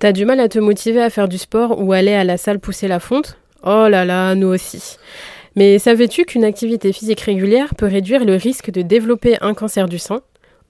T'as du mal à te motiver à faire du sport ou aller à la salle pousser la fonte? Oh là là, nous aussi. Mais savais-tu qu'une activité physique régulière peut réduire le risque de développer un cancer du sein?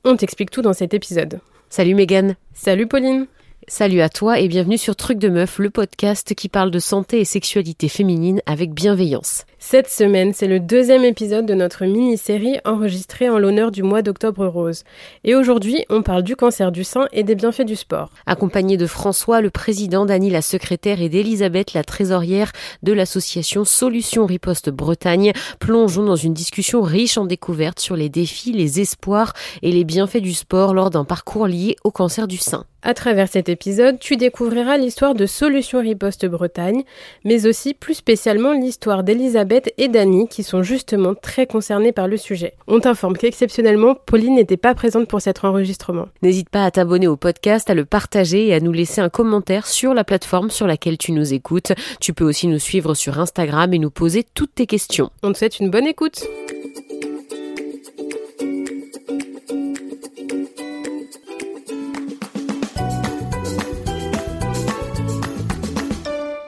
On t'explique tout dans cet épisode. Salut Megan. Salut Pauline. Salut à toi et bienvenue sur Truc de Meuf, le podcast qui parle de santé et sexualité féminine avec bienveillance. Cette semaine, c'est le deuxième épisode de notre mini-série enregistrée en l'honneur du mois d'octobre rose. Et aujourd'hui, on parle du cancer du sein et des bienfaits du sport. Accompagné de François, le président, d'Annie, la secrétaire, et d'Elisabeth, la trésorière de l'association Solutions Riposte Bretagne, plongeons dans une discussion riche en découvertes sur les défis, les espoirs et les bienfaits du sport lors d'un parcours lié au cancer du sein. À travers cet épisode, tu découvriras l'histoire de Solutions Riposte Bretagne, mais aussi plus spécialement l'histoire d'Elisabeth et d'Annie qui sont justement très concernées par le sujet. On t'informe qu'exceptionnellement, Pauline n'était pas présente pour cet enregistrement. N'hésite pas à t'abonner au podcast, à le partager et à nous laisser un commentaire sur la plateforme sur laquelle tu nous écoutes. Tu peux aussi nous suivre sur Instagram et nous poser toutes tes questions. On te souhaite une bonne écoute.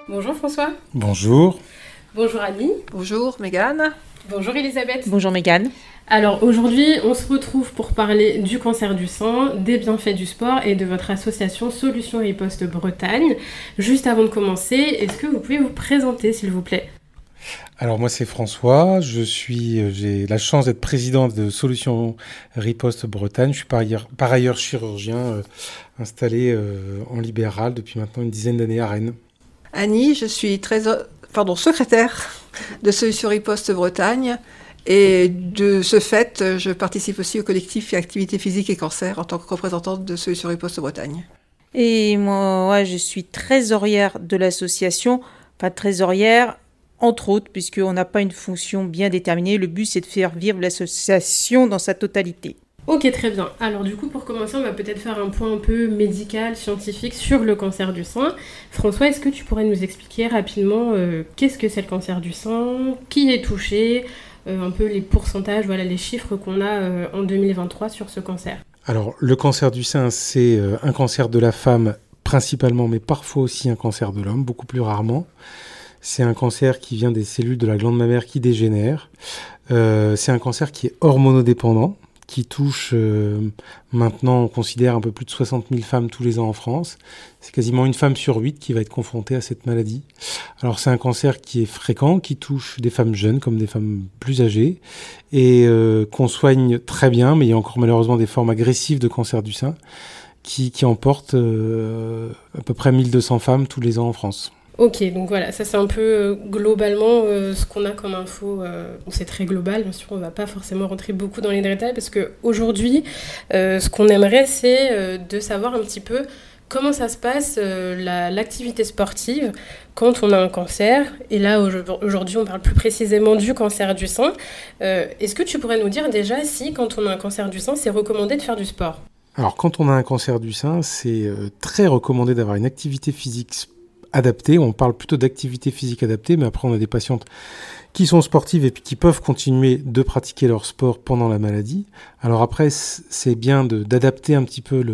Bonjour François. Bonjour. Bonjour Annie. Bonjour Mégane. Bonjour Elisabeth. Bonjour Mégane. Alors aujourd'hui, on se retrouve pour parler du cancer du sein, des bienfaits du sport et de votre association Solutions Riposte Bretagne. Juste avant de commencer, est-ce que vous pouvez vous présenter s'il vous plaît? Alors moi c'est François, je suis, euh, j'ai la chance d'être président de Solutions Riposte Bretagne. Je suis par ailleurs, par ailleurs chirurgien euh, installé euh, en libéral depuis maintenant une dizaine d'années à Rennes. Annie, je suis pardon, secrétaire de Solutions Riposte Bretagne. Et de ce fait, je participe aussi au collectif Activité physique et cancer en tant que représentante de Solutions Riposte Bretagne. Et moi, je suis trésorière de l'association, pas trésorière, entre autres, puisqu'on n'a pas une fonction bien déterminée. Le but, c'est de faire vivre l'association dans sa totalité. Ok, très bien. Alors du coup, pour commencer, on va peut-être faire un point un peu médical, scientifique sur le cancer du sein. François, est-ce que tu pourrais nous expliquer rapidement euh, qu'est-ce que c'est le cancer du sein, qui est touché, euh, un peu les pourcentages, voilà les chiffres qu'on a euh, en 2023 sur ce cancer Alors, le cancer du sein, c'est un cancer de la femme principalement, mais parfois aussi un cancer de l'homme, beaucoup plus rarement. C'est un cancer qui vient des cellules de la glande mammaire qui dégénèrent. C'est un cancer qui est hormonodépendant, qui touche euh, maintenant, on considère un peu plus de 60 000 femmes tous les ans en France. C'est quasiment une femme sur huit qui va être confrontée à cette maladie. Alors c'est un cancer qui est fréquent, qui touche des femmes jeunes comme des femmes plus âgées et euh, qu'on soigne très bien, mais il y a encore malheureusement des formes agressives de cancer du sein qui, qui emportent à peu près 1200 femmes tous les ans en France. Ok, donc voilà, ça c'est un peu euh, globalement euh, ce qu'on a comme info. Euh, c'est très global, bien sûr, on va pas forcément rentrer beaucoup dans les détails parce qu'aujourd'hui, ce qu'on aimerait, c'est de savoir un petit peu comment ça se passe l'activité sportive quand on a un cancer. Et là, aujourd'hui, on parle plus précisément du cancer du sein. Est-ce que tu pourrais nous dire déjà si, quand on a un cancer du sein, c'est recommandé de faire du sport? Alors quand on a un cancer du sein, c'est très recommandé d'avoir une activité physique On parle plutôt d'activité physique adaptée, mais après on a des patientes qui sont sportives et qui peuvent continuer de pratiquer leur sport pendant la maladie. Alors après, c'est bien d'adapter un petit peu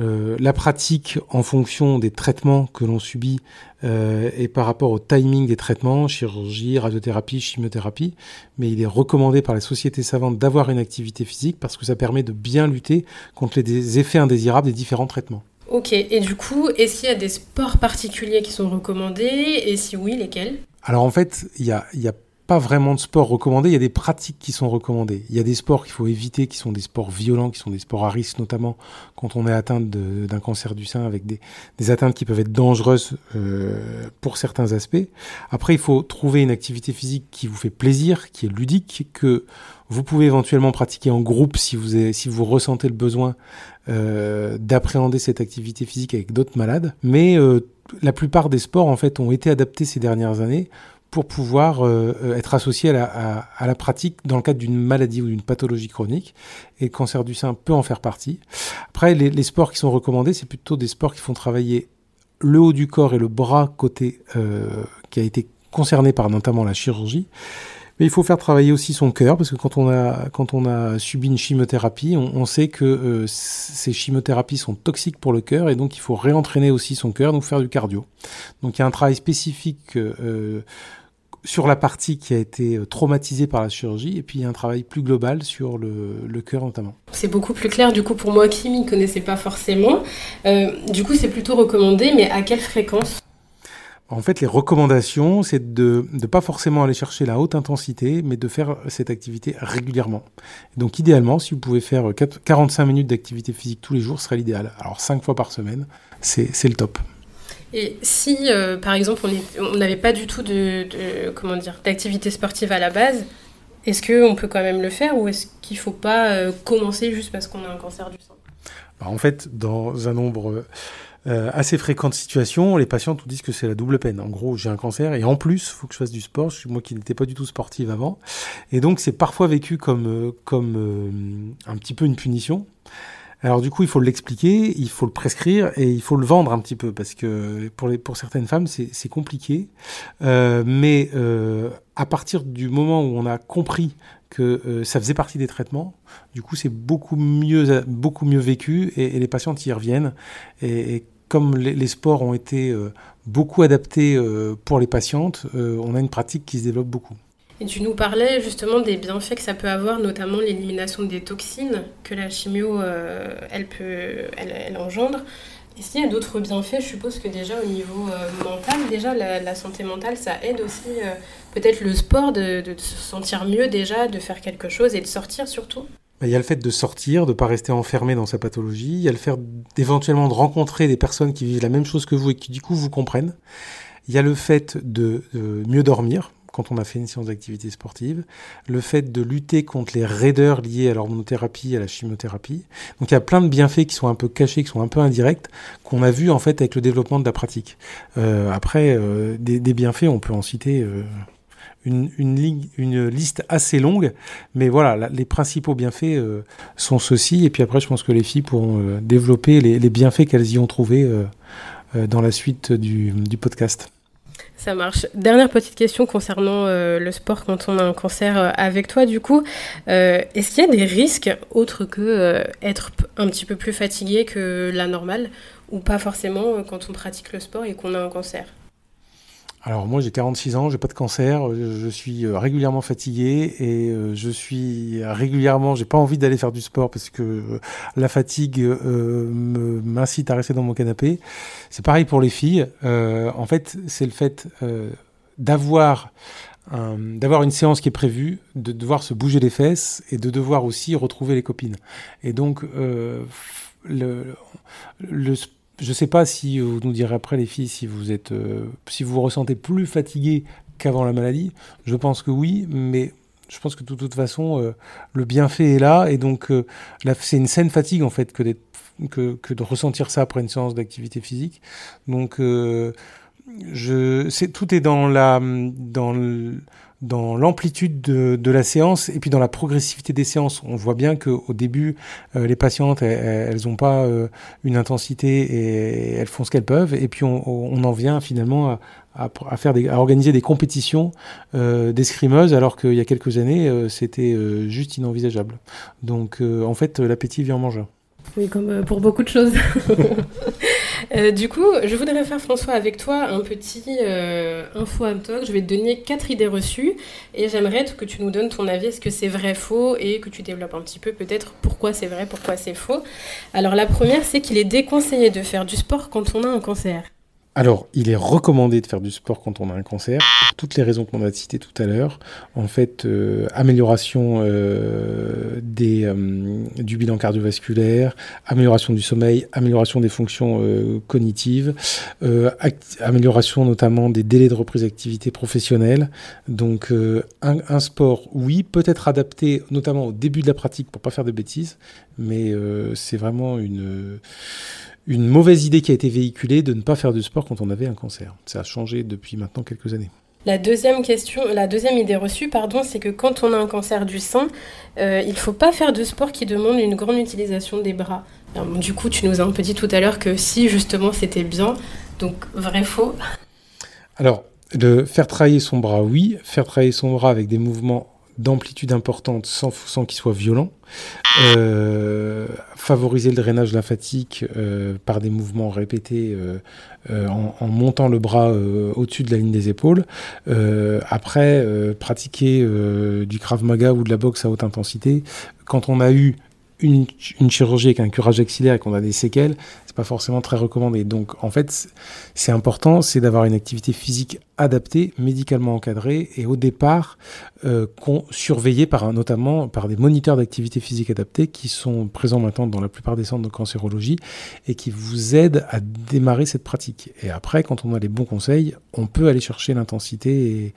euh, la pratique en fonction des traitements que l'on subit euh, et par rapport au timing des traitements, chirurgie, radiothérapie, chimiothérapie. Mais il est recommandé par les sociétés savantes d'avoir une activité physique parce que ça permet de bien lutter contre les effets indésirables des différents traitements. Ok, et du coup, est-ce qu'il y a des sports particuliers qui sont recommandés Et si oui, lesquels? Alors en fait, il n'y a, y a pas vraiment de sports recommandés, il y a des pratiques qui sont recommandées. Il y a des sports qu'il faut éviter, qui sont des sports violents, qui sont des sports à risque, notamment quand on est atteint d'un cancer du sein, avec des, des, atteintes qui peuvent être dangereuses euh, pour certains aspects. Après, il faut trouver une activité physique qui vous fait plaisir, qui est ludique, que vous pouvez éventuellement pratiquer en groupe si vous, si vous ressentez le besoin euh, d'appréhender cette activité physique avec d'autres malades. Mais euh, la plupart des sports en fait ont été adaptés ces dernières années pour pouvoir euh, être associés à la, à, la, pratique dans le cadre d'une maladie ou d'une pathologie chronique. Et le cancer du sein peut en faire partie. Après, les, les sports qui sont recommandés, c'est plutôt des sports qui font travailler le haut du corps et le bras côté qui a été concerné par notamment la chirurgie Mais il faut faire travailler aussi son cœur, parce que quand on a, quand on a subi une chimiothérapie, on, sait que euh, ces chimiothérapies sont toxiques pour le cœur, et donc il faut réentraîner aussi son cœur, donc faire du cardio. Donc il y a un travail spécifique euh, sur la partie qui a été euh, traumatisée par la chirurgie, et puis un travail plus global sur le, le cœur notamment. C'est beaucoup plus clair du coup pour moi qui m'y connaissais pas forcément. Euh, du coup c'est plutôt recommandé, mais à quelle fréquence? En fait, les recommandations, c'est de ne pas forcément aller chercher la haute intensité, mais de faire cette activité régulièrement. Donc, idéalement, si vous pouvez faire 45 minutes d'activité physique tous les jours, ce serait l'idéal. Alors, 5 fois par semaine, c'est le top. Et si, euh, par exemple, on n'avait pas du tout de, comment dire d'activité sportive à la base, est-ce qu'on peut quand même le faire ou est-ce qu'il ne faut pas euh, commencer juste parce qu'on a un cancer du sein? Bah, En fait, dans un nombre euh, assez fréquent de situations, les patients nous disent que c'est la double peine. En gros, j'ai un cancer et en plus, il faut que je fasse du sport. Moi qui n'étais pas du tout sportive avant. Et donc, c'est parfois vécu comme, comme un petit peu une punition. Alors du coup, il faut l'expliquer, il faut le prescrire et il faut le vendre un petit peu parce que pour, certaines femmes, c'est compliqué. Euh, mais euh, à partir du moment où on a compris que euh, ça faisait partie des traitements, du coup, c'est beaucoup mieux, beaucoup mieux vécu et, les patientes y reviennent. Et, comme les, les, sports ont été beaucoup adaptés pour les patientes, on a une pratique qui se développe beaucoup. Et tu nous parlais justement des bienfaits que ça peut avoir, notamment l'élimination des toxines que la chimio, euh, elle, peut, elle, engendre. Est-ce qu'il y a d'autres bienfaits Je suppose que déjà au niveau euh, mental, déjà la, santé mentale, ça aide aussi euh, peut-être le sport de, se sentir mieux déjà, de faire quelque chose et de sortir surtout? Bah, il y a le fait de sortir, de ne pas rester enfermé dans sa pathologie. Il y a le fait d'éventuellement de rencontrer des personnes qui vivent la même chose que vous et qui du coup vous comprennent. Il y a le fait de mieux dormir, quand on a fait une séance d'activité sportive, le fait de lutter contre les raideurs liées à l'hormonothérapie, à la chimiothérapie. Donc il y a plein de bienfaits qui sont un peu cachés, qui sont un peu indirects, qu'on a vu en fait avec le développement de la pratique. Euh, après, euh, des, bienfaits, on peut en citer euh, une, liste assez longue, mais voilà, les principaux bienfaits sont ceux-ci. Et puis après, je pense que les filles pourront développer les, bienfaits qu'elles y ont trouvés dans la suite du podcast. Ça marche. Dernière petite question concernant euh, le sport quand on a un cancer euh, avec toi, du coup. Euh, est-ce qu'il y a des risques autres que être un petit peu plus fatigué que la normale ou pas forcément quand on pratique le sport et qu'on a un cancer? Alors moi j'ai 46 ans, j'ai pas de cancer, je suis euh, régulièrement fatigué et euh, je suis régulièrement, j'ai pas envie d'aller faire du sport parce que euh, la fatigue m'incite à rester dans mon canapé. C'est pareil pour les filles. en fait, c'est le fait d'avoir d'avoir une séance qui est prévue, de devoir se bouger les fesses et de devoir aussi retrouver les copines. Et donc le, le je ne sais pas si vous nous direz après les filles si vous êtes, euh, si vous ressentez plus fatigué qu'avant la maladie. Je pense que oui, mais je pense que de toute façon euh, le bienfait est là et donc euh, c'est une saine fatigue en fait que, de ressentir ça après une séance d'activité physique. Donc tout est dans la dans le, dans l'amplitude de, la séance et puis dans la progressivité des séances. On voit bien qu'au début, euh, les patientes, elles n'ont pas euh, une intensité et elles font ce qu'elles peuvent. Et puis on, en vient finalement à, à, faire des, à organiser des compétitions euh, d'escrimeuses alors qu'il y a quelques années, c'était juste inenvisageable. Donc en fait, l'appétit vient en manger. Oui, comme pour beaucoup de choses. Euh, du coup, je voudrais faire, François, avec toi un petit euh, info am talk. Je vais te donner quatre idées reçues et j'aimerais que tu nous donnes ton avis. Est-ce que c'est vrai, faux et que tu développes un petit peu peut-être pourquoi c'est vrai, pourquoi c'est faux? Alors, la première, c'est qu'il est déconseillé de faire du sport quand on a un cancer. Alors, il est recommandé de faire du sport quand on a un cancer, pour toutes les raisons qu'on a citées tout à l'heure. En fait, euh, amélioration euh, euh, du bilan cardiovasculaire, amélioration du sommeil, amélioration des fonctions cognitives, amélioration notamment des délais de reprise d'activité professionnelle. Donc, un, un, sport, oui, peut être adapté notamment au début de la pratique pour pas faire de bêtises, mais c'est vraiment une une mauvaise idée qui a été véhiculée de ne pas faire de sport quand on avait un cancer. Ça a changé depuis maintenant quelques années. La deuxième question, la deuxième idée reçue, pardon, c'est que quand on a un cancer du sein, euh, il ne faut pas faire de sport qui demande une grande utilisation des bras. du coup, tu nous as un peu dit tout à l'heure que si justement c'était bien, donc vrai faux? Alors, de faire travailler son bras, oui. Faire travailler son bras avec des mouvements d'amplitude importante sans, qu'il soit violent. Euh, favoriser le drainage lymphatique euh, par des mouvements répétés euh, en, montant le bras au-dessus de la ligne des épaules. après, pratiquer du Krav Maga ou de la boxe à haute intensité. Quand on a eu une, une, chirurgie avec un curage axillaire et qu'on a des séquelles, c'est pas forcément très recommandé. Donc en fait, c'est important, c'est d'avoir une activité physique adaptée, médicalement encadrée et au départ euh, surveillée par notamment par des moniteurs d'activité physique adaptée qui sont présents maintenant dans la plupart des centres de cancérologie et qui vous aident à démarrer cette pratique. Et après, quand on a les bons conseils, on peut aller chercher l'intensité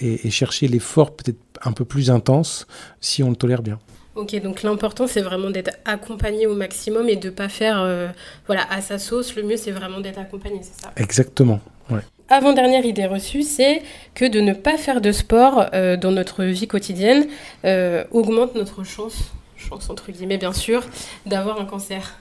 et, et, et chercher l'effort peut-être un peu plus intense si on le tolère bien. Ok, donc l'important c'est vraiment d'être accompagné au maximum et de ne pas faire euh, voilà, à sa sauce. Le mieux c'est vraiment d'être accompagné, c'est ça Exactement. Ouais. Avant-dernière idée reçue, c'est que de ne pas faire de sport euh, dans notre vie quotidienne euh, augmente notre chance, chance entre guillemets bien sûr, d'avoir un cancer.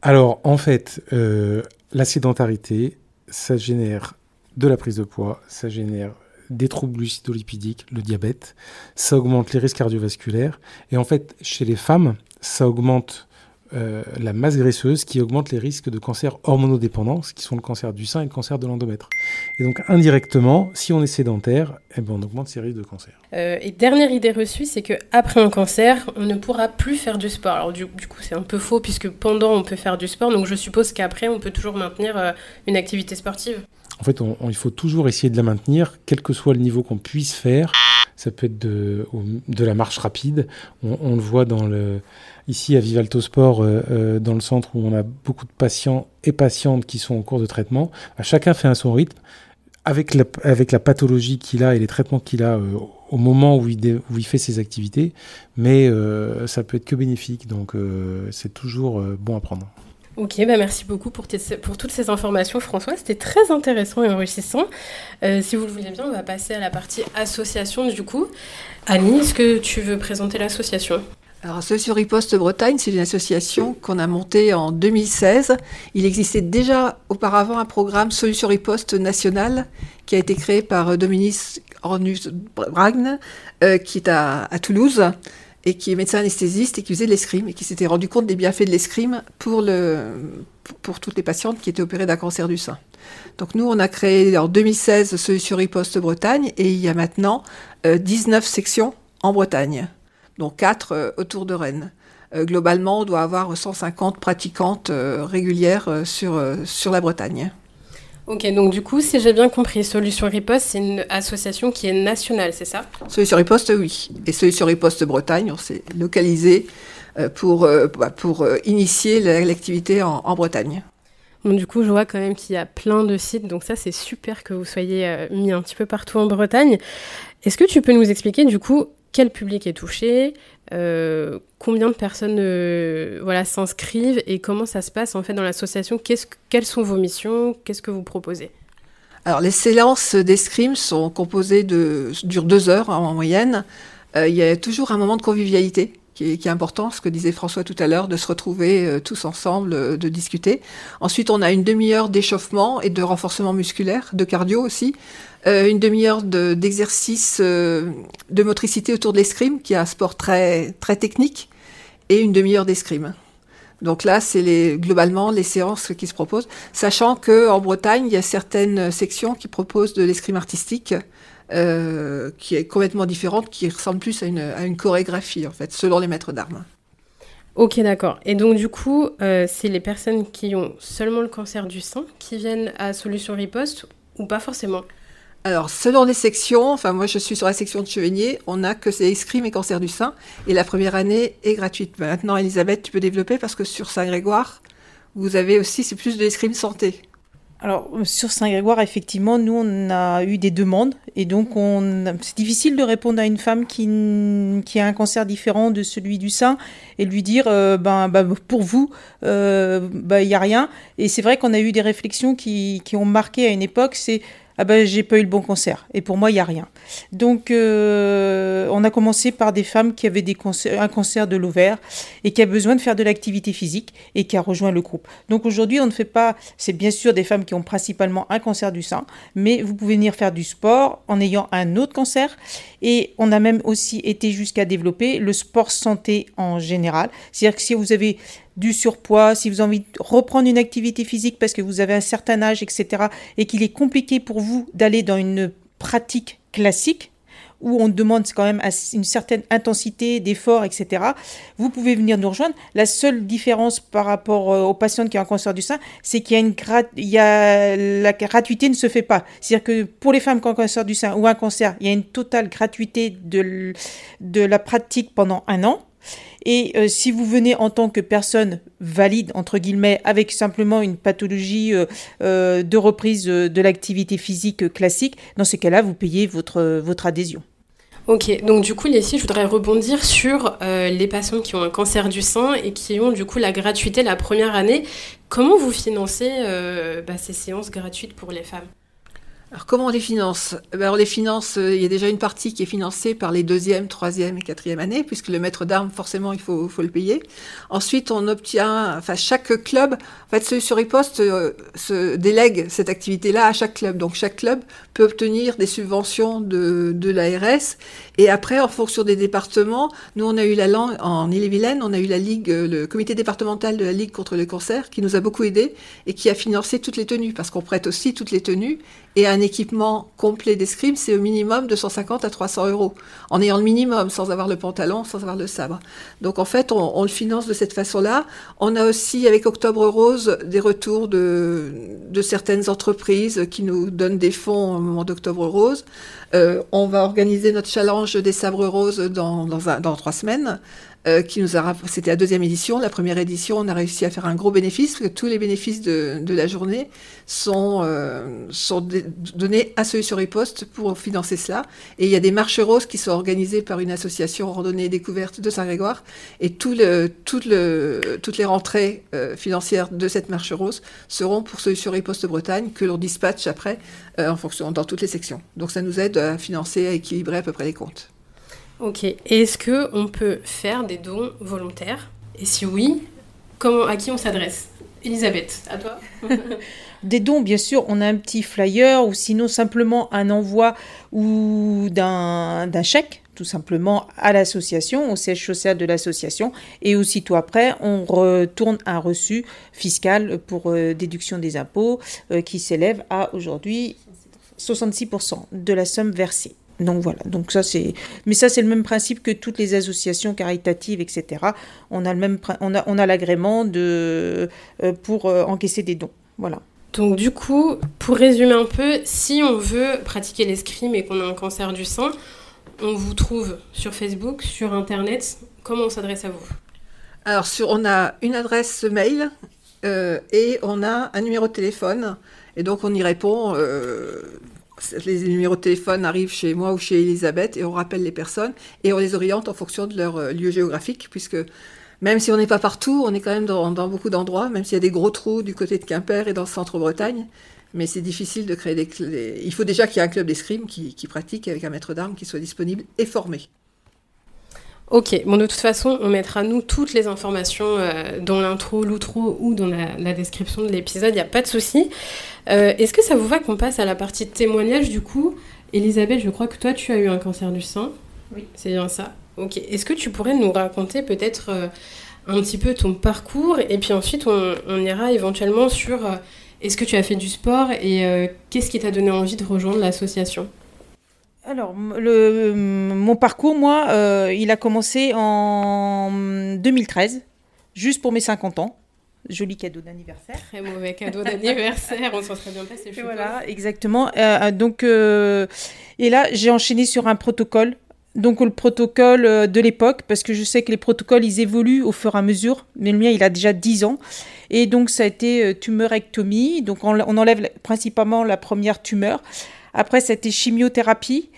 Alors en fait, la sédentarité, ça génère de la prise de poids, ça génère des troubles glucidolipidiques, le diabète, ça augmente les risques cardiovasculaires. Et en fait, chez les femmes, ça augmente euh, la masse graisseuse qui augmente les risques de cancer hormonodépendants, qui sont le cancer du sein et le cancer de l'endomètre. Et donc indirectement, si on est sédentaire, eh ben, on augmente ses risques de cancer. Euh, et dernière idée reçue, c'est que après un cancer, on ne pourra plus faire du sport. Alors du, du coup, c'est un peu faux puisque pendant on peut faire du sport, donc je suppose qu'après on peut toujours maintenir euh, une activité sportive. En fait, il faut toujours essayer de la maintenir, quel que soit le niveau qu'on puisse faire. Ça peut être de, la marche rapide. On, le voit ici à Vivalto Sport, euh, euh, dans le centre où on a beaucoup de patients et patientes qui sont en cours de traitement. Chacun fait à son rythme. Avec la, pathologie qu'il a et les traitements qu'il a euh, au moment où il, où il fait ses activités, mais ça peut être que bénéfique, donc c'est toujours bon à prendre. Ok, bah merci beaucoup pour, toutes ces informations, François. C'était très intéressant et enrichissant. Euh, si vous le voulez bien, on va passer à la partie association du coup. Annie, est-ce que tu veux présenter l'association? Alors, Solution Riposte Bretagne, c'est une association qu'on a montée en 2016. Il existait déjà auparavant un programme Solution Riposte national qui a été créé par Dominique Ornus Bragne, euh, qui est à Toulouse et qui est médecin anesthésiste et qui faisait de l'escrime et qui s'était rendu compte des bienfaits de l'escrime pour, le, pour toutes les patientes qui étaient opérées d'un cancer du sein. Donc nous, on a créé en 2016 Solution Riposte Bretagne et il y a maintenant euh, 19 sections en Bretagne dont 4 euh, autour de Rennes. Euh, globalement, on doit avoir 150 pratiquantes euh, régulières sur, sur la Bretagne. Ok, donc du coup, si j'ai bien compris, Solution Riposte, c'est une association qui est nationale, c'est ça? Solution Riposte, oui. Et Solution Riposte Bretagne, on s'est localisé pour, pour initier l'activité en, en Bretagne. Bon, du coup, je vois quand même qu'il y a plein de sites, donc ça, c'est super que vous soyez mis un petit peu partout en Bretagne. Est-ce que tu peux nous expliquer, du coup, quel public est touché, euh, combien de personnes euh, voilà, s'inscrivent et comment ça se passe en fait dans l'association? Quelles sont vos missions? Qu'est-ce que vous proposez? Alors les séances d'escrime sont composées de durent deux heures en moyenne. Euh, il y a toujours un moment de convivialité qui est, important, ce que disait François tout à l'heure, de se retrouver euh, tous ensemble, euh, de discuter. Ensuite, on a une demi-heure d'échauffement et de renforcement musculaire, de cardio aussi, euh, une demi-heure d'exercice de, motricité autour de l'escrime, qui est un sport très, très technique, et une demi-heure d'escrime. Donc là, c'est globalement les séances qui se proposent, sachant que en Bretagne, il y a certaines sections qui proposent de l'escrime artistique, euh, qui est complètement différente, qui ressemble plus à une, à une chorégraphie, en fait, selon les maîtres d'armes. Ok, d'accord. Et donc, du coup, euh, c'est les personnes qui ont seulement le cancer du sein qui viennent à Solution Riposte ou pas forcément? Alors, selon les sections, enfin moi je suis sur la section de Chevigné, on a que c'est escrime et cancer du sein, et la première année est gratuite. Maintenant, Elisabeth, tu peux développer parce que sur Saint-Grégoire, vous avez aussi, c'est plus de l'escrime santé. Alors, sur Saint-Grégoire, effectivement, nous, on a eu des demandes. Et donc, c'est difficile de répondre à une femme qui, qui, a un cancer différent de celui du sein et lui dire, euh, ben, ben, pour vous, il euh, ben, n'y a rien. Et c'est vrai qu'on a eu des réflexions qui, qui, ont marqué à une époque, c'est ah ben j'ai pas eu le bon cancer. Et pour moi, il y a rien. Donc, euh, on a commencé par des femmes qui avaient des un cancer de l'ovaire et qui a besoin de faire de l'activité physique et qui a rejoint le groupe. Donc aujourd'hui, on ne fait pas, c'est bien sûr des femmes qui ont principalement un cancer du sein, mais vous pouvez venir faire du sport en ayant un autre cancer. Et on a même aussi été jusqu'à développer le sport santé en général. C'est-à-dire que si vous avez du surpoids, si vous avez envie de reprendre une activité physique parce que vous avez un certain âge, etc., et qu'il est compliqué pour vous d'aller dans une pratique classique, où on demande quand même une certaine intensité d'effort, etc., vous pouvez venir nous rejoindre. La seule différence par rapport euh, aux patientes qui ont un cancer du sein, c'est qu'il y a une il y a la gratuité ne se fait pas. C'est-à-dire que pour les femmes qui ont un cancer du sein ou un cancer, il y a une totale gratuité de, de la pratique pendant un an. Et euh, si vous venez en tant que personne valide, entre guillemets, avec simplement une pathologie euh, euh, de reprise de l'activité physique classique, dans ces cas-là, vous payez votre, votre adhésion. Ok, donc du coup, Leslie, je voudrais rebondir sur les patients qui ont un cancer du sein et qui ont du coup la gratuité la première année. Comment vous financez bah, ces séances gratuites pour les femmes? Alors comment on les finance? Eh ben, On les finance, euh, il y a déjà une partie qui est financée par les deuxième, troisième et quatrième années, puisque le maître d'armes, forcément, il faut, faut, le payer. Ensuite, on obtient, enfin chaque club, en fait, celui sur riposte euh, se délègue cette activité-là à chaque club. Donc chaque club peut obtenir des subventions de, de l'ARS. Et après, en fonction des départements, nous on a eu la langue en Ille-et-Vilaine, on a eu la ligue, euh, le comité départemental de la ligue contre le cancer, qui nous a beaucoup aidé et qui a financé toutes les tenues, parce qu'on prête aussi toutes les tenues et un équipement complet d'escrime, c'est au minimum de 150 à 300 euros, en ayant le minimum, sans avoir le pantalon, sans avoir le sabre. Donc en fait, on, le finance de cette façon-là. On a aussi, avec Octobre Rose, des retours de, de certaines entreprises qui nous donnent des fonds au moment d'Octobre Rose. Euh, on va organiser notre challenge des sabres roses dans, dans, dans trois semaines. Euh, qui nous a c'était la deuxième édition. La première édition, on a réussi à faire un gros bénéfice, parce que tous les bénéfices de, la journée sont, euh, donnés à ceux sur riposte pour financer cela. Et il y a des marches roses qui sont organisées par une association randonnée et découverte de Saint-Grégoire. Et toutes les rentrées euh, financières de cette marche rose seront pour ceux sur riposte Bretagne, que l'on dispatche après en fonction dans toutes les sections. Donc ça nous aide à financer, à équilibrer à peu près les comptes. Ok. Est-ce que on peut faire des dons volontaires? Et si oui, comment, à qui on s'adresse? Elisabeth, à toi Des dons, bien sûr, on a un petit flyer ou sinon simplement un envoi ou d'un chèque, tout simplement à l'association, au siège social de l'association. Et aussitôt après, on retourne un reçu fiscal pour euh, déduction des impôts euh, qui s'élève à aujourd'hui 66% de la somme versée. Donc voilà, donc ça c'est, mais ça c'est le même principe que toutes les associations caritatives, etc. On a le même, on a, on a l'agrément de euh, pour euh, encaisser des dons, voilà. Donc du coup, pour résumer un peu, si on veut pratiquer l'escrime et qu'on a un cancer du sein, on vous trouve sur Facebook, sur Internet. Comment on s'adresse à vous? Alors sur, on a une adresse mail euh, et on a un numéro de téléphone. Et donc on y répond les numéros de téléphone arrivent chez moi ou chez Elisabeth et on rappelle les personnes et on les oriente en fonction de leur euh, lieu géographique, puisque même si on n'est pas partout, on est quand même dans, beaucoup d'endroits, même s'il y a des gros trous du côté de Quimper et dans le centre-Bretagne. Mais c'est difficile de créer des... Il faut déjà qu'il y ait un club d'escrime qui, qui pratique avec un maître d'armes qui soit disponible et formé. Ok, bon de toute façon, on mettra nous toutes les informations euh, dans l'intro, l'outro ou dans la, description de l'épisode, il n'y a pas de souci. Euh, est-ce que ça vous va qu'on passe à la partie de témoignage du coup? Elisabeth, je crois que toi tu as eu un cancer du sein. Oui. C'est bien ça. Ok, est-ce que tu pourrais nous raconter peut-être euh, un petit peu ton parcours et puis ensuite on, on ira éventuellement sur est-ce que tu as fait du sport et qu'est-ce qui t'a donné envie de rejoindre l'association? Alors, le, mon parcours, moi, euh, il a commencé en 2013, juste pour mes 50 ans. Joli cadeau d'anniversaire. Très mauvais cadeau d'anniversaire, on s'en serait bien passé. Voilà, exactement. Euh, euh, donc, et là, j'ai enchaîné sur un protocole. Donc, le protocole de l'époque, parce que je sais que les protocoles, ils évoluent au fur et à mesure. Mais le mien, il a déjà 10 ans. Et donc, ça a été tumorectomie. Donc, on, on enlève principalement la première tumeur. Après, ça a été chimiothérapie.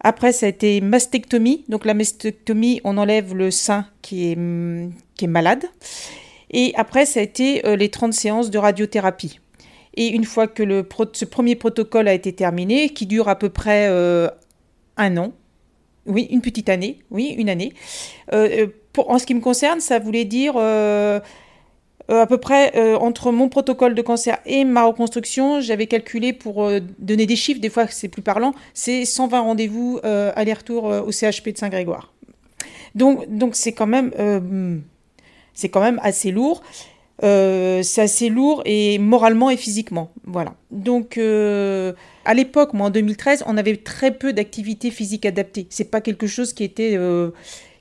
Après, ça a été mastectomie. Donc, la mastectomie, on enlève le sein qui est, est malade. Et après, ça a été euh, les 30 séances de radiothérapie. Et une fois que ce premier protocole a été terminé, qui dure à peu près un an, oui, une petite année, oui, une année. pour, en ce qui me concerne, ça voulait dire à peu près entre mon protocole de cancer et ma reconstruction, j'avais calculé pour donner des chiffres, des fois c'est plus parlant, c'est 120 rendez-vous aller-retour au CHP de Saint-Grégoire. Donc, donc c'est quand même, euh, c'est quand même assez lourd. Euh, c'est assez lourd et moralement et physiquement. Voilà. Donc, euh, à l'époque, moi en 2013, on avait très peu d'activités physiques adaptées. C'est pas quelque chose qui était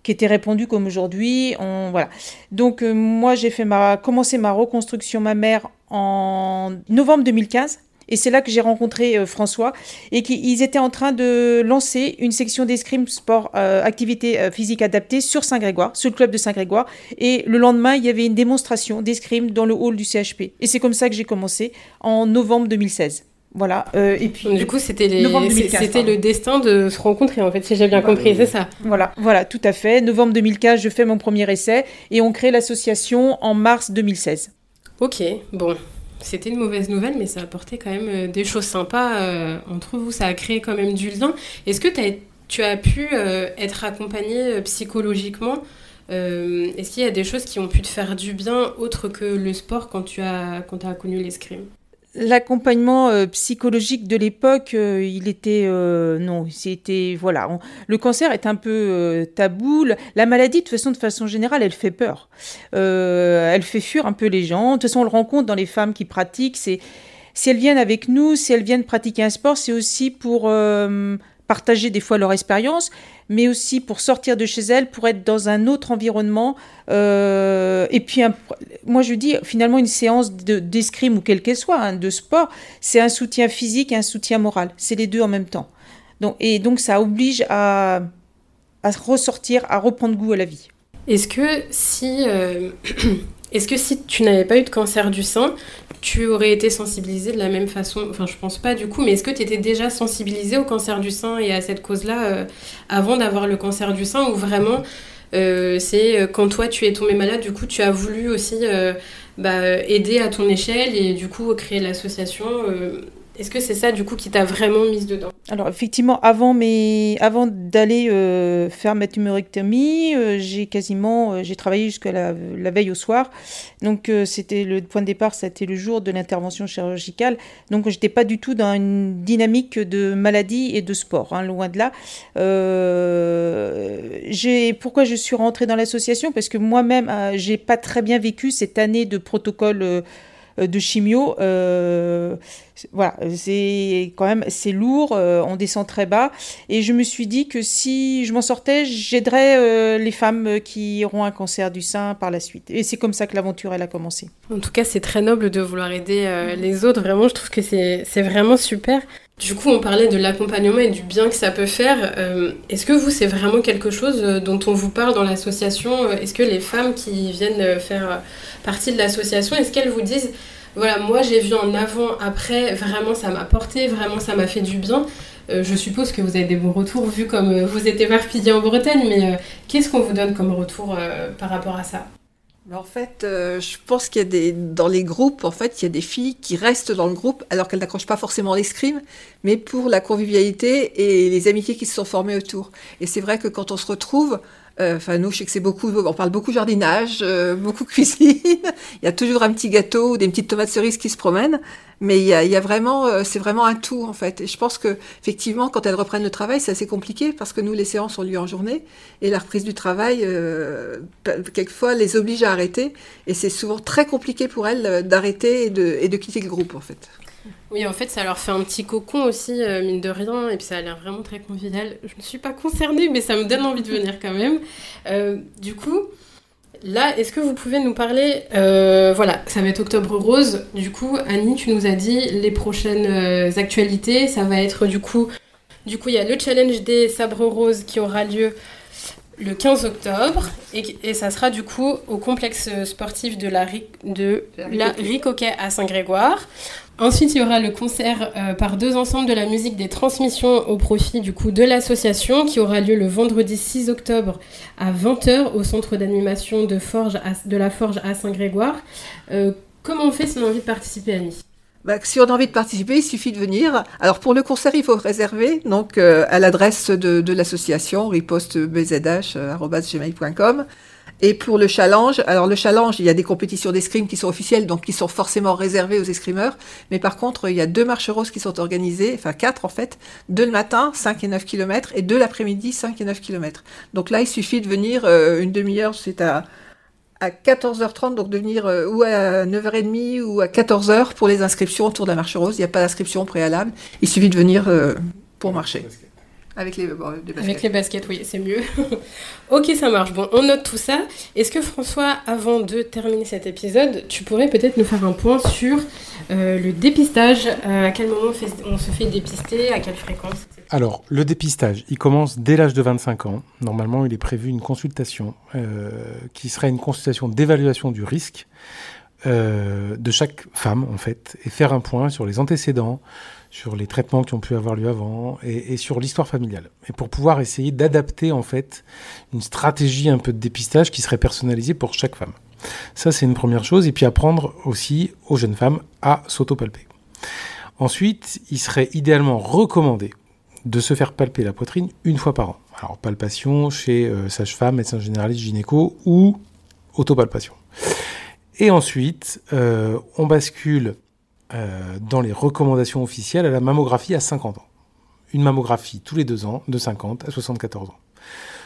qui était répandu comme aujourd'hui. Voilà. Donc, moi, j'ai fait ma, commencé ma reconstruction mammaire en novembre 2015. Et c'est là que j'ai rencontré euh, François et qu'ils étaient en train de lancer une section d'escrime sport euh, activité euh, physique adaptée sur Saint-Grégoire, sur le club de Saint-Grégoire. Et le lendemain, il y avait une démonstration d'escrime dans le hall du CHP. Et c'est comme ça que j'ai commencé en novembre 2016. Voilà. et puis du coup, c'était c'était le destin de se rencontrer en fait, si j'ai bien compris, c'est ça. Voilà, voilà, tout à fait. Novembre 2015, je fais mon premier essai et on crée l'association en mars 2016. Ok, bon, c'était une mauvaise nouvelle, mais ça a apporté quand même euh, des choses sympas euh, entre vous. Ça a créé quand même du lien. Est-ce que as, tu as pu euh, être accompagné psychologiquement Est-ce qu'il y a des choses qui ont pu te faire du bien autre que le sport quand tu as, quand as connu l'escrime? L'accompagnement euh, psychologique de l'époque, euh, il était euh, non, c'était voilà, le cancer est un peu tabou. La maladie, de façon, de façon générale, elle fait peur, elle fait fuir un peu les gens. De toute façon, on le rencontre dans les femmes qui pratiquent. C'est si elles viennent avec nous, si elles viennent pratiquer un sport, c'est aussi pour partager des fois leur expérience, mais aussi pour sortir de chez elles, pour être dans un autre environnement. Euh, et puis, moi je dis finalement une séance d'escrime ou quelle qu'elle soit, hein, de sport, c'est un soutien physique et un soutien moral. C'est les deux en même temps. Donc, et donc ça oblige à, ressortir, à reprendre goût à la vie. Est-ce que si, euh, est-ce que si tu n'avais pas eu de cancer du sein, tu aurais été sensibilisée de la même façon Enfin, je pense pas du coup, mais est-ce que tu étais déjà sensibilisée au cancer du sein et à cette cause-là euh, avant d'avoir le cancer du sein ou vraiment euh, c'est euh, quand toi tu es tombée malade, du coup tu as voulu aussi bah, aider à ton échelle et du coup créer l'association est-ce que c'est ça du coup qui t'a vraiment mise dedans? Alors effectivement, avant, mes... avant d'aller euh, faire ma tumorectomie, euh, j'ai quasiment euh, j'ai travaillé jusqu'à la, veille au soir. Donc c'était le point de départ, c'était le jour de l'intervention chirurgicale. Donc j'étais pas du tout dans une dynamique de maladie et de sport, hein, loin de là. j'ai pourquoi je suis rentrée dans l'association? Parce que moi-même j'ai pas très bien vécu cette année de protocole de chimio, euh, voilà, c'est quand même c'est lourd, euh, on descend très bas. Et je me suis dit que si je m'en sortais, j'aiderais les femmes qui auront un cancer du sein par la suite. Et c'est comme ça que l'aventure elle a commencé. En tout cas, c'est très noble de vouloir aider les autres. Vraiment, je trouve que c'est vraiment super. Du coup, on parlait de l'accompagnement et du bien que ça peut faire. Est-ce que vous, c'est vraiment quelque chose dont on vous parle dans l'association? Est-ce que les femmes qui viennent faire partie de l'association, est-ce qu'elles vous disent, voilà, moi j'ai vu en avant, après, vraiment ça m'a porté, vraiment ça m'a fait du bien? Euh, je suppose que vous avez des bons retours vu comme euh, vous êtes éparpillé en Bretagne, mais euh, qu'est-ce qu'on vous donne comme retour par rapport à ça? En fait, je pense qu'il y a des dans les groupes, en fait, il y a des filles qui restent dans le groupe alors qu'elles n'accrochent pas forcément l'escrime, mais pour la convivialité et les amitiés qui se sont formées autour. Et c'est vrai que quand on se retrouve, euh, enfin, nous, je sais que c'est beaucoup, on parle beaucoup jardinage, euh, beaucoup cuisine. il y a toujours un petit gâteau ou des petites tomates cerises qui se promènent. Mais il y a, il y a vraiment, euh, c'est vraiment un tout, en fait. Et je pense que, effectivement, quand elles reprennent le travail, c'est assez compliqué parce que nous, les séances ont lieu en journée et la reprise du travail, quelquefois, les oblige à arrêter. Et c'est souvent très compliqué pour elles d'arrêter et de, et de quitter le groupe, en fait. Oui, en fait, ça leur fait un petit cocon aussi, euh, mine de rien, et puis ça a l'air vraiment très convivial. Je ne suis pas concernée, mais ça me donne envie de venir quand même. Euh, du coup, là, est-ce que vous pouvez nous parler euh, Voilà, ça va être Octobre Rose. Du coup, Annie, tu nous as dit les prochaines actualités. Ça va être du coup, du coup, il y a le challenge des sabres roses qui aura lieu le 15 octobre et, ça sera du coup au complexe sportif de la, de la Ricoquet à Saint-Grégoire. Ensuite, il y aura le concert euh, par deux ensembles de la musique des transmissions au profit du coup de l'association qui aura lieu le vendredi 6 octobre à 20h au centre d'animation de, la Forge à Saint-Grégoire. Euh, comment on fait si on a envie de participer, Annie? Bah, si on a envie de participer, il suffit de venir. Alors pour le concert, il faut réserver donc euh, à l'adresse de, de l'association ripostebzh@gmail.com. Et pour le challenge, alors le challenge, il y a des compétitions d'escrime qui sont officielles, donc qui sont forcément réservées aux escrimeurs. Mais par contre, il y a deux marches roses qui sont organisées, enfin quatre en fait, deux le matin, 5 et 9 km, et deux l'après-midi, 5 et 9 km. Donc là, il suffit de venir euh, une demi-heure, c'est à à 14h30, donc de venir euh, ou à 9h30 ou à 14h pour les inscriptions autour de la marche rose. Il n'y a pas d'inscription préalable. Il suffit de venir euh, pour marcher. Avec les, baskets. Avec les baskets, oui, c'est mieux. ok, ça marche. Bon, on note tout ça. Est-ce que François, avant de terminer cet épisode, tu pourrais peut-être nous faire un point sur euh, le dépistage? À quel moment on se fait dépister? À quelle fréquence? Alors, le dépistage, il commence dès l'âge de 25 ans. Normalement, il est prévu une consultation euh, qui serait une consultation d'évaluation du risque euh, de chaque femme, en fait, et faire un point sur les antécédents, sur les traitements qui ont pu avoir lieu avant et, sur l'histoire familiale. Et pour pouvoir essayer d'adapter, en fait, une stratégie un peu de dépistage qui serait personnalisée pour chaque femme. Ça, c'est une première chose. Et puis apprendre aussi aux jeunes femmes à s'autopalper. Ensuite, il serait idéalement recommandé de se faire palper la poitrine une fois par an. Alors palpation chez euh, sage-femme, médecin généraliste, gynéco ou autopalpation. Et ensuite, euh, on bascule dans les recommandations officielles à la mammographie à 50 ans. Une mammographie tous les deux ans, de 50 à 74 ans.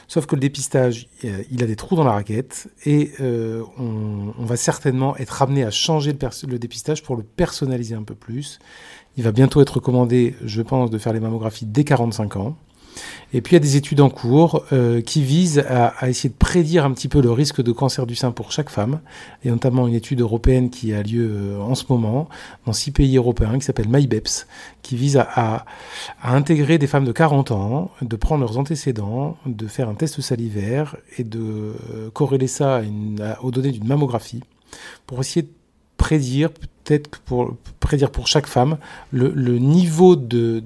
Sauf que le dépistage, il a des trous dans la raquette et on, va certainement être amené à changer le, le, dépistage pour le personnaliser un peu plus il va bientôt être recommandé, je pense, de faire les mammographies dès 45 ans. Et puis il y a des études en cours euh, qui visent à, essayer de prédire un petit peu le risque de cancer du sein pour chaque femme, et notamment une étude européenne qui a lieu euh, en ce moment dans six pays européens qui s'appelle MyBeps, qui vise à, intégrer des femmes de 40 ans, de prendre leurs antécédents, de faire un test salivaire et de euh, corréler ça aux données d'une mammographie pour essayer de prédire, peut-être pour prédire pour chaque femme, le, niveau de,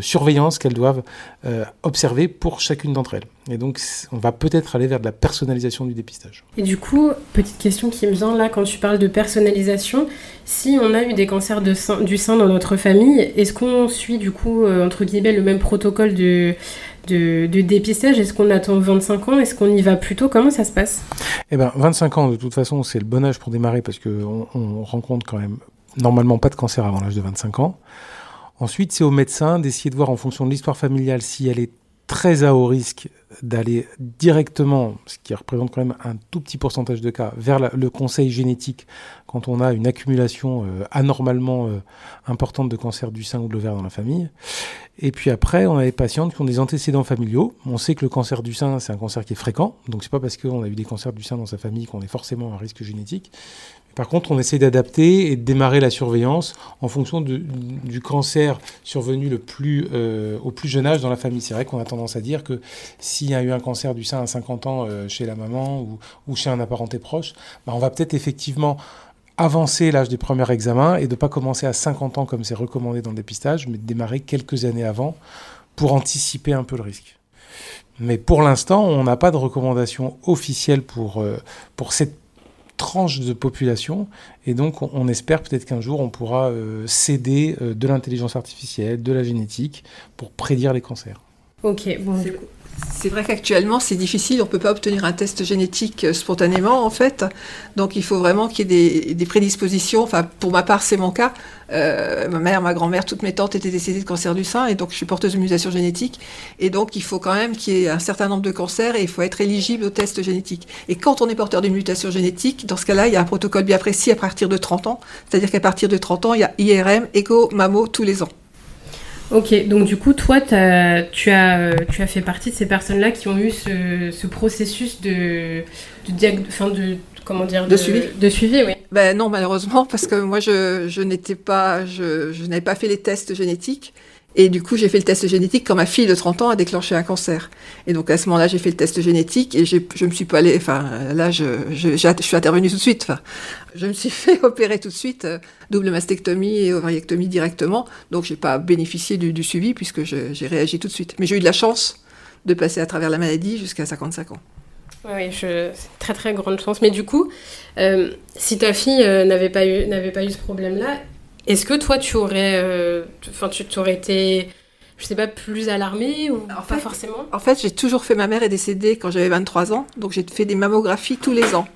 surveillance qu'elles doivent euh, observer pour chacune d'entre elles. Et donc, on va peut-être aller vers de la personnalisation du dépistage. Et du coup, petite question qui me vient là, quand tu parles de personnalisation, si on a eu des cancers de du sein dans notre famille, est-ce qu'on suit du coup, euh, entre guillemets, le même protocole de, de, dépistage Est-ce qu'on attend 25 ans? Est-ce qu'on y va plus tôt? Comment ça se passe? Eh bien, 25 ans, de toute façon, c'est le bon âge pour démarrer parce qu'on on rencontre quand même normalement pas de cancer avant l'âge de 25 ans. Ensuite, c'est au médecin d'essayer de voir en fonction de l'histoire familiale si elle est très à haut risque d'aller directement, ce qui représente quand même un tout petit pourcentage de cas, vers le conseil génétique quand on a une accumulation euh, anormalement euh, importante de cancer du sein ou de l'ovaire dans la famille. Et puis après, on a des patientes qui ont des antécédents familiaux. On sait que le cancer du sein, c'est un cancer qui est fréquent, donc c'est pas parce qu'on a eu des cancers du sein dans sa famille qu'on est forcément à risque génétique. Par contre, on essaie d'adapter et de démarrer la surveillance en fonction du cancer survenu le plus, euh, au plus jeune âge dans la famille. C'est vrai qu'on a tendance à dire que s'il y a eu un cancer du sein à 50 ans euh, chez la maman ou, chez un apparenté proche, bah, on va peut-être effectivement avancer l'âge des premiers examens et de ne pas commencer à 50 ans comme c'est recommandé dans le dépistage, mais de démarrer quelques années avant pour anticiper un peu le risque. Mais pour l'instant, on n'a pas de recommandation officielle pour, euh, pour cette tranche de population. Et donc, on, espère peut-être qu'un jour, on pourra euh, céder euh, de l'intelligence artificielle, de la génétique, pour prédire les cancers. Ok, bon, c'est vrai qu'actuellement, c'est difficile. On ne peut pas obtenir un test génétique euh, spontanément, en fait. Donc, il faut vraiment qu'il y ait des, prédispositions. Enfin, pour ma part, c'est mon cas. Euh, ma mère, ma grand-mère, toutes mes tantes étaient décédées de cancer du sein. Et donc, je suis porteuse de mutation génétique. Et donc, il faut quand même qu'il y ait un certain nombre de cancers et il faut être éligible au test génétique. Et quand on est porteur d'une mutation génétique, dans ce cas-là, il y a un protocole bien précis à partir de 30 ans. C'est-à-dire qu'à partir de 30 ans, il y a IRM, écho, mammo tous les ans. Ok, donc du coup, toi, as, tu, as, tu as fait partie de ces personnes-là qui ont eu ce, ce processus de, de, fin de comment dire de, suivi. de suivi oui. Ben non malheureusement parce que moi je, je n'étais pas je, je n'avais pas fait les tests génétiques et du coup, j'ai fait le test génétique quand ma fille de 30 ans a déclenché un cancer. Et donc à ce moment-là, j'ai fait le test génétique et je me suis pas allée. Enfin, là, je, je, je, suis intervenue tout de suite. Enfin, je me suis fait opérer tout de suite, euh, double mastectomie et ovariectomie directement. Donc j'ai pas bénéficié du, suivi puisque j'ai réagi tout de suite. Mais j'ai eu de la chance de passer à travers la maladie jusqu'à 55 ans. Oui, c'est très très grande chance. Mais du coup, euh, si ta fille euh, n'avait pas eu pas eu ce problème-là, Est-ce que toi, tu aurais, enfin, tu aurais été je sais pas, plus alarmée ou pas forcément? En fait, j'ai toujours fait, ma mère est décédée quand j'avais 23 ans, donc j'ai fait des mammographies tous les ans.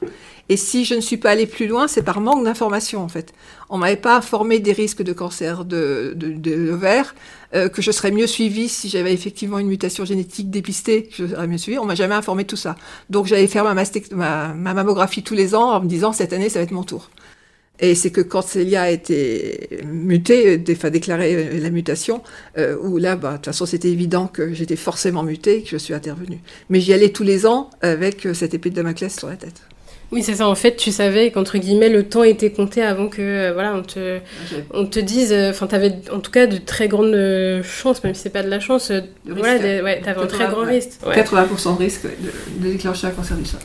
Et si je ne suis pas allée plus loin, c'est par manque d'information en fait. On m'avait pas informé des risques de cancer de, de, de l'ovaire, euh, que je serais mieux suivie si j'avais effectivement une mutation génétique dépistée, je serais mieux suivie. On m'a jamais informé de tout ça. Donc j'allais faire ma, ma, ma mammographie tous les ans en me disant cette année ça va être mon tour. Et c'est que quand Célia a été mutée, enfin déclaré euh, la mutation, euh, où là, bah, de toute façon, c'était évident que j'étais forcément mutée et que je suis intervenue. Mais j'y allais tous les ans avec euh, cette épée de Damoclès sur la tête. Oui, c'est ça. En fait, tu savais qu'entre guillemets, le temps était compté avant que, voilà, on te, on te dise. Enfin, tu avais en tout cas de très grandes chances, même si c'est pas de la chance. De voilà, ouais, avais un très grand risque. 80% de risque de, de déclencher un cancer du sein.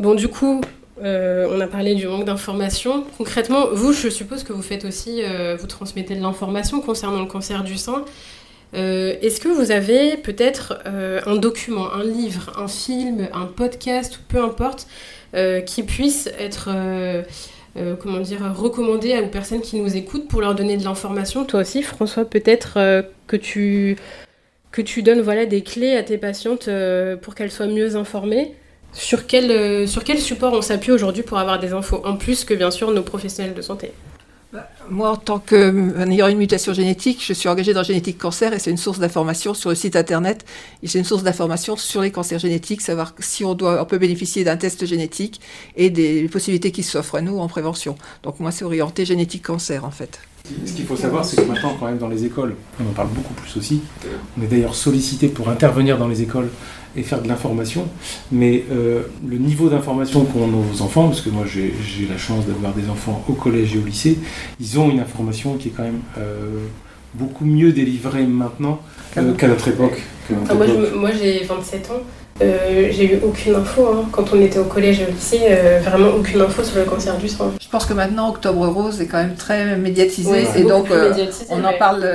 Bon, du coup, euh, on a parlé du manque d'informations. Concrètement, vous, je suppose que vous faites aussi, euh, vous transmettez de l'information concernant le cancer du sein. Euh, est-ce que vous avez peut-être un document, un livre, un film, un podcast, peu importe, qui puisse être, comment dire, recommandé aux personnes qui nous écoutent pour leur donner de l'information? Toi aussi, François, peut-être que tu que tu donnes voilà des clés à tes patientes pour qu'elles soient mieux informées? Sur quel, euh, sur quel support on s'appuie aujourd'hui pour avoir des infos, en plus que bien sûr nos professionnels de santé? Bah, moi, en tant qu'ayant une mutation génétique, je suis engagée dans Génétique Cancer et c'est une source d'information sur le site internet. C'est une source d'information sur les cancers génétiques, savoir si on, doit, on peut bénéficier d'un test génétique et des possibilités qui s'offrent à nous en prévention. Donc moi, c'est orienté génétique cancer en fait. Ce qu'il faut savoir, c'est que maintenant, quand même, dans les écoles, on en parle beaucoup plus aussi. On est d'ailleurs sollicité pour intervenir dans les écoles et faire de l'information. Mais euh, le niveau d'information qu'ont nos enfants, parce que moi j'ai la chance d'avoir des enfants au collège et au lycée, ils ont une information qui est quand même euh, beaucoup mieux délivrée maintenant euh, qu'à notre époque. Ah, moi, j'ai 27 ans. j'ai eu aucune info hein. quand on était au collège et au lycée, vraiment aucune info sur le cancer du sang. Je pense que maintenant Octobre Rose est quand même très médiatisé et donc on en parle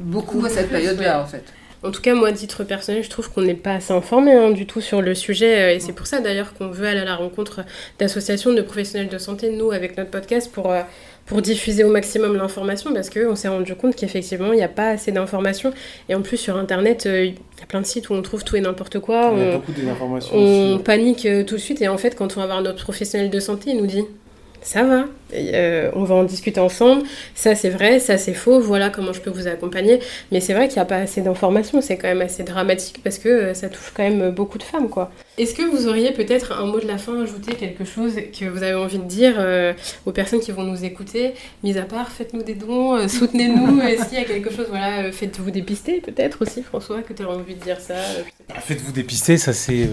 beaucoup à cette période-là en fait. En tout cas, moi, à titre personnel, je trouve qu'on n'est pas assez informé hein, du tout sur le sujet. Euh, et c'est pour ça, d'ailleurs, qu'on veut aller à la rencontre d'associations de professionnels de santé, nous, avec notre podcast, pour, euh, pour diffuser au maximum l'information, parce qu'on s'est rendu compte qu'effectivement, il n'y a pas assez d'informations. Et en plus, sur Internet, euh, il y a plein de sites où on trouve tout et n'importe quoi. Il y a beaucoup d'informations. On panique tout de suite. Et en fait, quand on va voir notre professionnel de santé, il nous dit ça va, euh, on va en discuter ensemble, ça c'est vrai, ça c'est faux, voilà comment je peux vous accompagner. Mais c'est vrai qu'il n'y a pas assez d'informations, c'est quand même assez dramatique parce que euh, ça touche quand même beaucoup de femmes, quoi. Est-ce que vous auriez peut-être un mot de la fin, ajouter quelque chose que vous avez envie de dire euh, aux personnes qui vont nous écouter? Mis à part, faites-nous des dons, soutenez-nous, s'il y a quelque chose, voilà, faites-vous dépister peut-être aussi, François, que tu as envie de dire ça bah, Faites-vous dépister, ça c'est...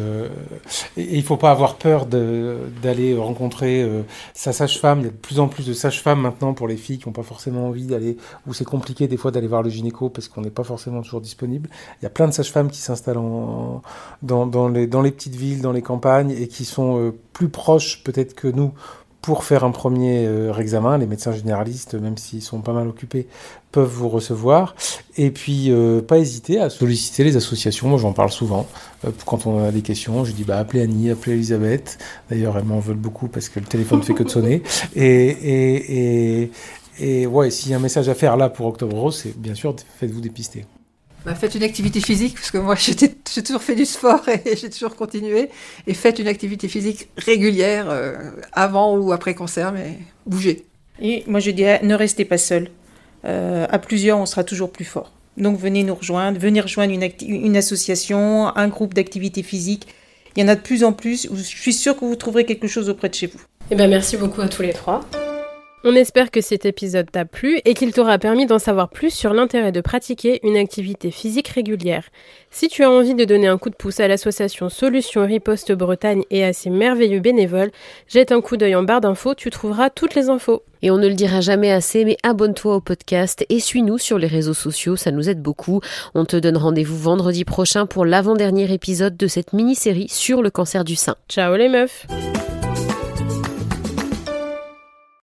il ne faut pas avoir peur d'aller rencontrer sa sage-femme, plus en plus de sages-femmes maintenant pour les filles qui n'ont pas forcément envie d'aller, ou c'est compliqué des fois d'aller voir le gynéco parce qu'on n'est pas forcément toujours disponible. Il y a plein de sages-femmes qui s'installent dans, dans, les, dans les petites villes, dans les campagnes et qui sont euh, plus proches peut-être que nous pour faire un premier euh, examen. Les médecins généralistes, même s'ils sont pas mal occupés, peuvent vous recevoir. Et puis, euh, pas hésiter à solliciter les associations. Moi, j'en parle souvent. Euh, quand on a des questions, je dis bah, appelez Annie, appelez Elisabeth. D'ailleurs, elles m'en veulent beaucoup parce que le téléphone ne fait que de sonner. Et, et, et, et ouais, s'il y a un message à faire là pour Octobre Rose, c'est bien sûr, faites-vous dépister. Bah, faites une activité physique, parce que moi j'ai toujours fait du sport et j'ai toujours continué. Et faites une activité physique régulière euh, avant ou après cancer, mais bougez. Et moi je dirais, ne restez pas seul. Euh, à plusieurs, on sera toujours plus fort. Donc venez nous rejoindre, venez rejoindre une, une association, un groupe d'activité physique. Il y en a de plus en plus. Je suis sûre que vous trouverez quelque chose auprès de chez vous. Eh ben, merci beaucoup à tous les trois. On espère que cet épisode t'a plu et qu'il t'aura permis d'en savoir plus sur l'intérêt de pratiquer une activité physique régulière. Si tu as envie de donner un coup de pouce à l'association Solutions Riposte Bretagne et à ses merveilleux bénévoles, jette un coup d'œil en barre d'infos, tu trouveras toutes les infos. Et on ne le dira jamais assez, mais abonne-toi au podcast et suis-nous sur les réseaux sociaux, ça nous aide beaucoup. On te donne rendez-vous vendredi prochain pour l'avant-dernier épisode de cette mini-série sur le cancer du sein. Ciao les meufs